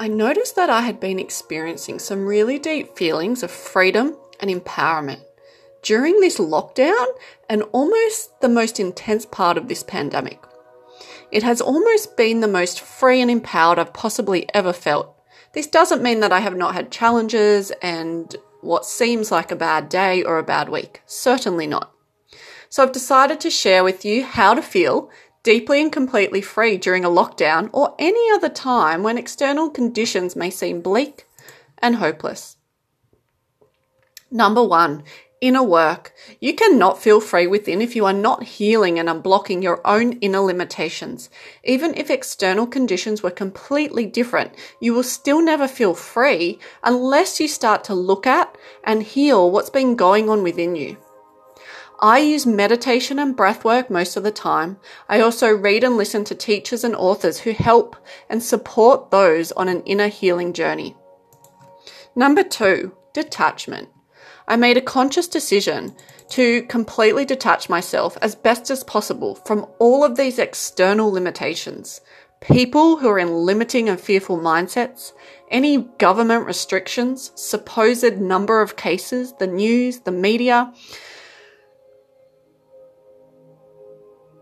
I noticed that I had been experiencing some really deep feelings of freedom and empowerment during this lockdown and almost the most intense part of this pandemic. It has almost been the most free and empowered I've possibly ever felt. This doesn't mean that I have not had challenges and what seems like a bad day or a bad week. Certainly not. So I've decided to share with you how to feel deeply and completely free during a lockdown or any other time when external conditions may seem bleak and hopeless. Number one, inner work. You cannot feel free within if you are not healing and unblocking your own inner limitations. Even if external conditions were completely different, you will still never feel free unless you start to look at and heal what's been going on within you. I use meditation and breath work most of the time. I also read and listen to teachers and authors who help and support those on an inner healing journey. Number two, detachment. I made a conscious decision to completely detach myself as best as possible from all of these external limitations. People who are in limiting and fearful mindsets, any government restrictions, supposed number of cases, the news, the media,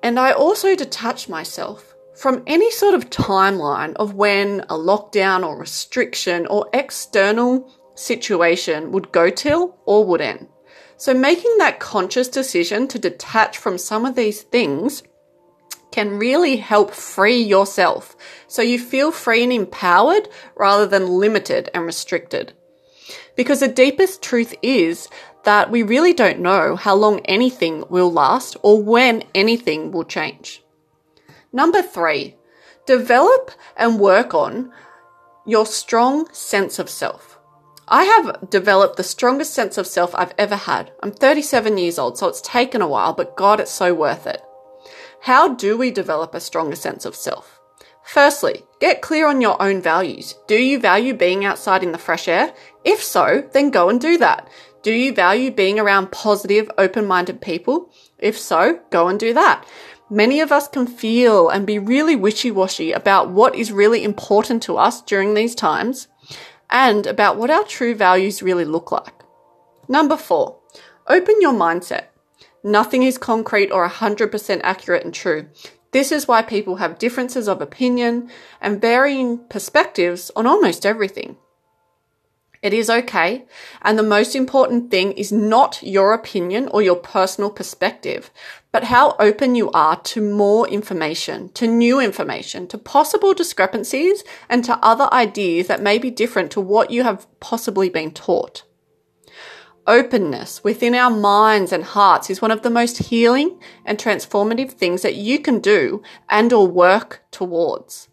And I also detach myself from any sort of timeline of when a lockdown or restriction or external situation would go till or would end. So making that conscious decision to detach from some of these things can really help free yourself so you feel free and empowered rather than limited and restricted. Because the deepest truth is that we really don't know how long anything will last or when anything will change. Number three, develop and work on your strong sense of self. I have developed the strongest sense of self I've ever had. I'm 37 years old, so it's taken a while, but God, it's so worth it. How do we develop a stronger sense of self? Firstly, get clear on your own values. Do you value being outside in the fresh air? If so, then go and do that. Do you value being around positive, open minded people? If so, go and do that. Many of us can feel and be really wishy washy about what is really important to us during these times and about what our true values really look like. Number four, open your mindset. Nothing is concrete or 100% accurate and true. This is why people have differences of opinion and varying perspectives on almost everything. It is okay. And the most important thing is not your opinion or your personal perspective, but how open you are to more information, to new information, to possible discrepancies, and to other ideas that may be different to what you have possibly been taught. Openness within our minds and hearts is one of the most healing and transformative things that you can do and or work towards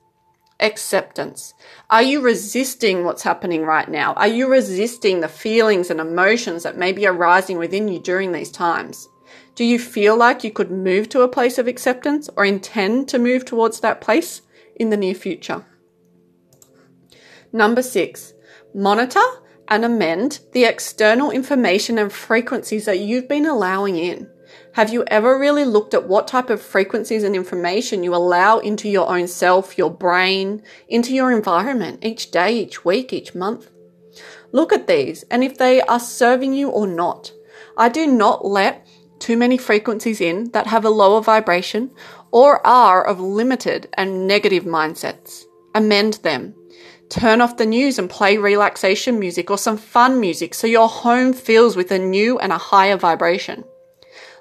acceptance? Are you resisting what's happening right now? Are you resisting the feelings and emotions that may be arising within you during these times? Do you feel like you could move to a place of acceptance or intend to move towards that place in the near future? Number six, monitor and amend the external information and frequencies that you've been allowing in. Have you ever really looked at what type of frequencies and information you allow into your own self, your brain, into your environment each day, each week, each month? Look at these and if they are serving you or not. I do not let too many frequencies in that have a lower vibration or are of limited and negative mindsets. Amend them. Turn off the news and play relaxation music or some fun music so your home fills with a new and a higher vibration.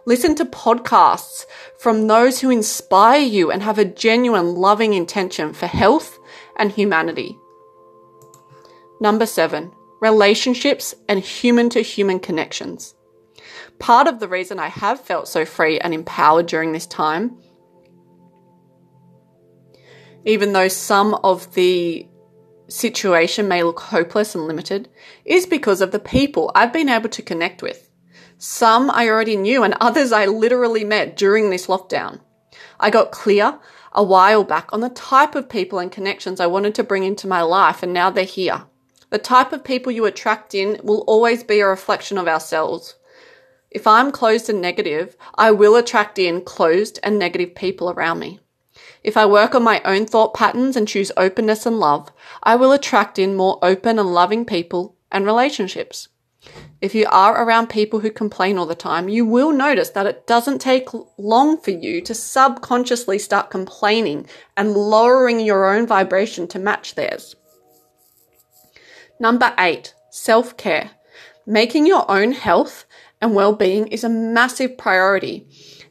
Listen to podcasts from those who inspire you and have a genuine loving intention for health and humanity. Number seven, relationships and human to human connections. Part of the reason I have felt so free and empowered during this time, even though some of the situation may look hopeless and limited, is because of the people I've been able to connect with. Some I already knew and others I literally met during this lockdown. I got clear a while back on the type of people and connections I wanted to bring into my life and now they're here. The type of people you attract in will always be a reflection of ourselves. If I'm closed and negative, I will attract in closed and negative people around me. If I work on my own thought patterns and choose openness and love, I will attract in more open and loving people and relationships. If you are around people who complain all the time, you will notice that it doesn't take long for you to subconsciously start complaining and lowering your own vibration to match theirs. Number eight, self care. Making your own health and well being is a massive priority,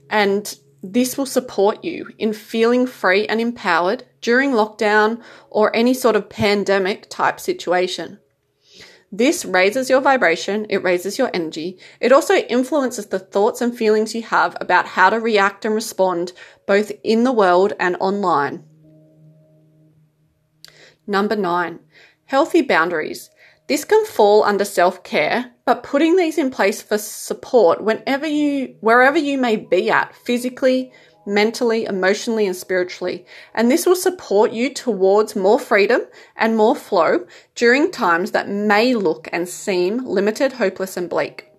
and this will support you in feeling free and empowered during lockdown or any sort of pandemic type situation. This raises your vibration, it raises your energy. It also influences the thoughts and feelings you have about how to react and respond both in the world and online. Number nine, healthy boundaries. This can fall under self-care, but putting these in place for support whenever you, wherever you may be at, physically, mentally, emotionally, and spiritually. And this will support you towards more freedom and more flow during times that may look and seem limited, hopeless, and bleak.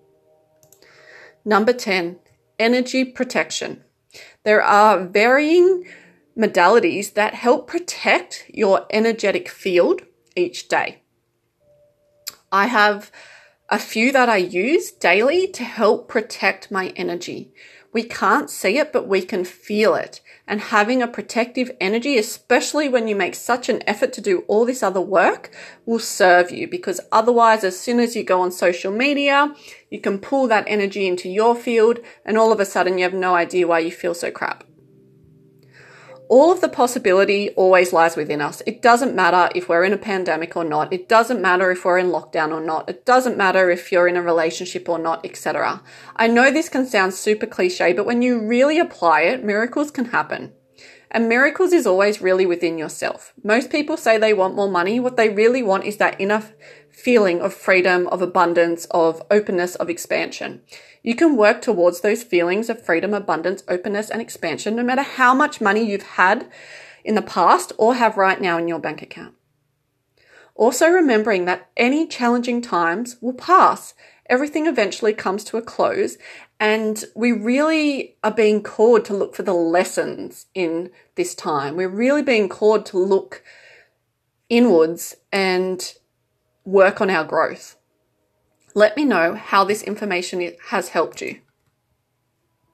Number 10, energy protection. There are varying modalities that help protect your energetic field each day. I have a few that I use daily to help protect my energy. We can't see it, but we can feel it. And having a protective energy, especially when you make such an effort to do all this other work, will serve you because otherwise, as soon as you go on social media, you can pull that energy into your field and all of a sudden you have no idea why you feel so crap all of the possibility always lies within us. It doesn't matter if we're in a pandemic or not. It doesn't matter if we're in lockdown or not. It doesn't matter if you're in a relationship or not, etc. I know this can sound super cliche, but when you really apply it, miracles can happen. And miracles is always really within yourself. Most people say they want more money. What they really want is that inner feeling of freedom, of abundance, of openness, of expansion. You can work towards those feelings of freedom, abundance, openness, and expansion no matter how much money you've had in the past or have right now in your bank account. Also remembering that any challenging times will pass. Everything eventually comes to a close and we really are being called to look for the lessons in this time. We're really being called to look inwards and work on our growth. Let me know how this information has helped you.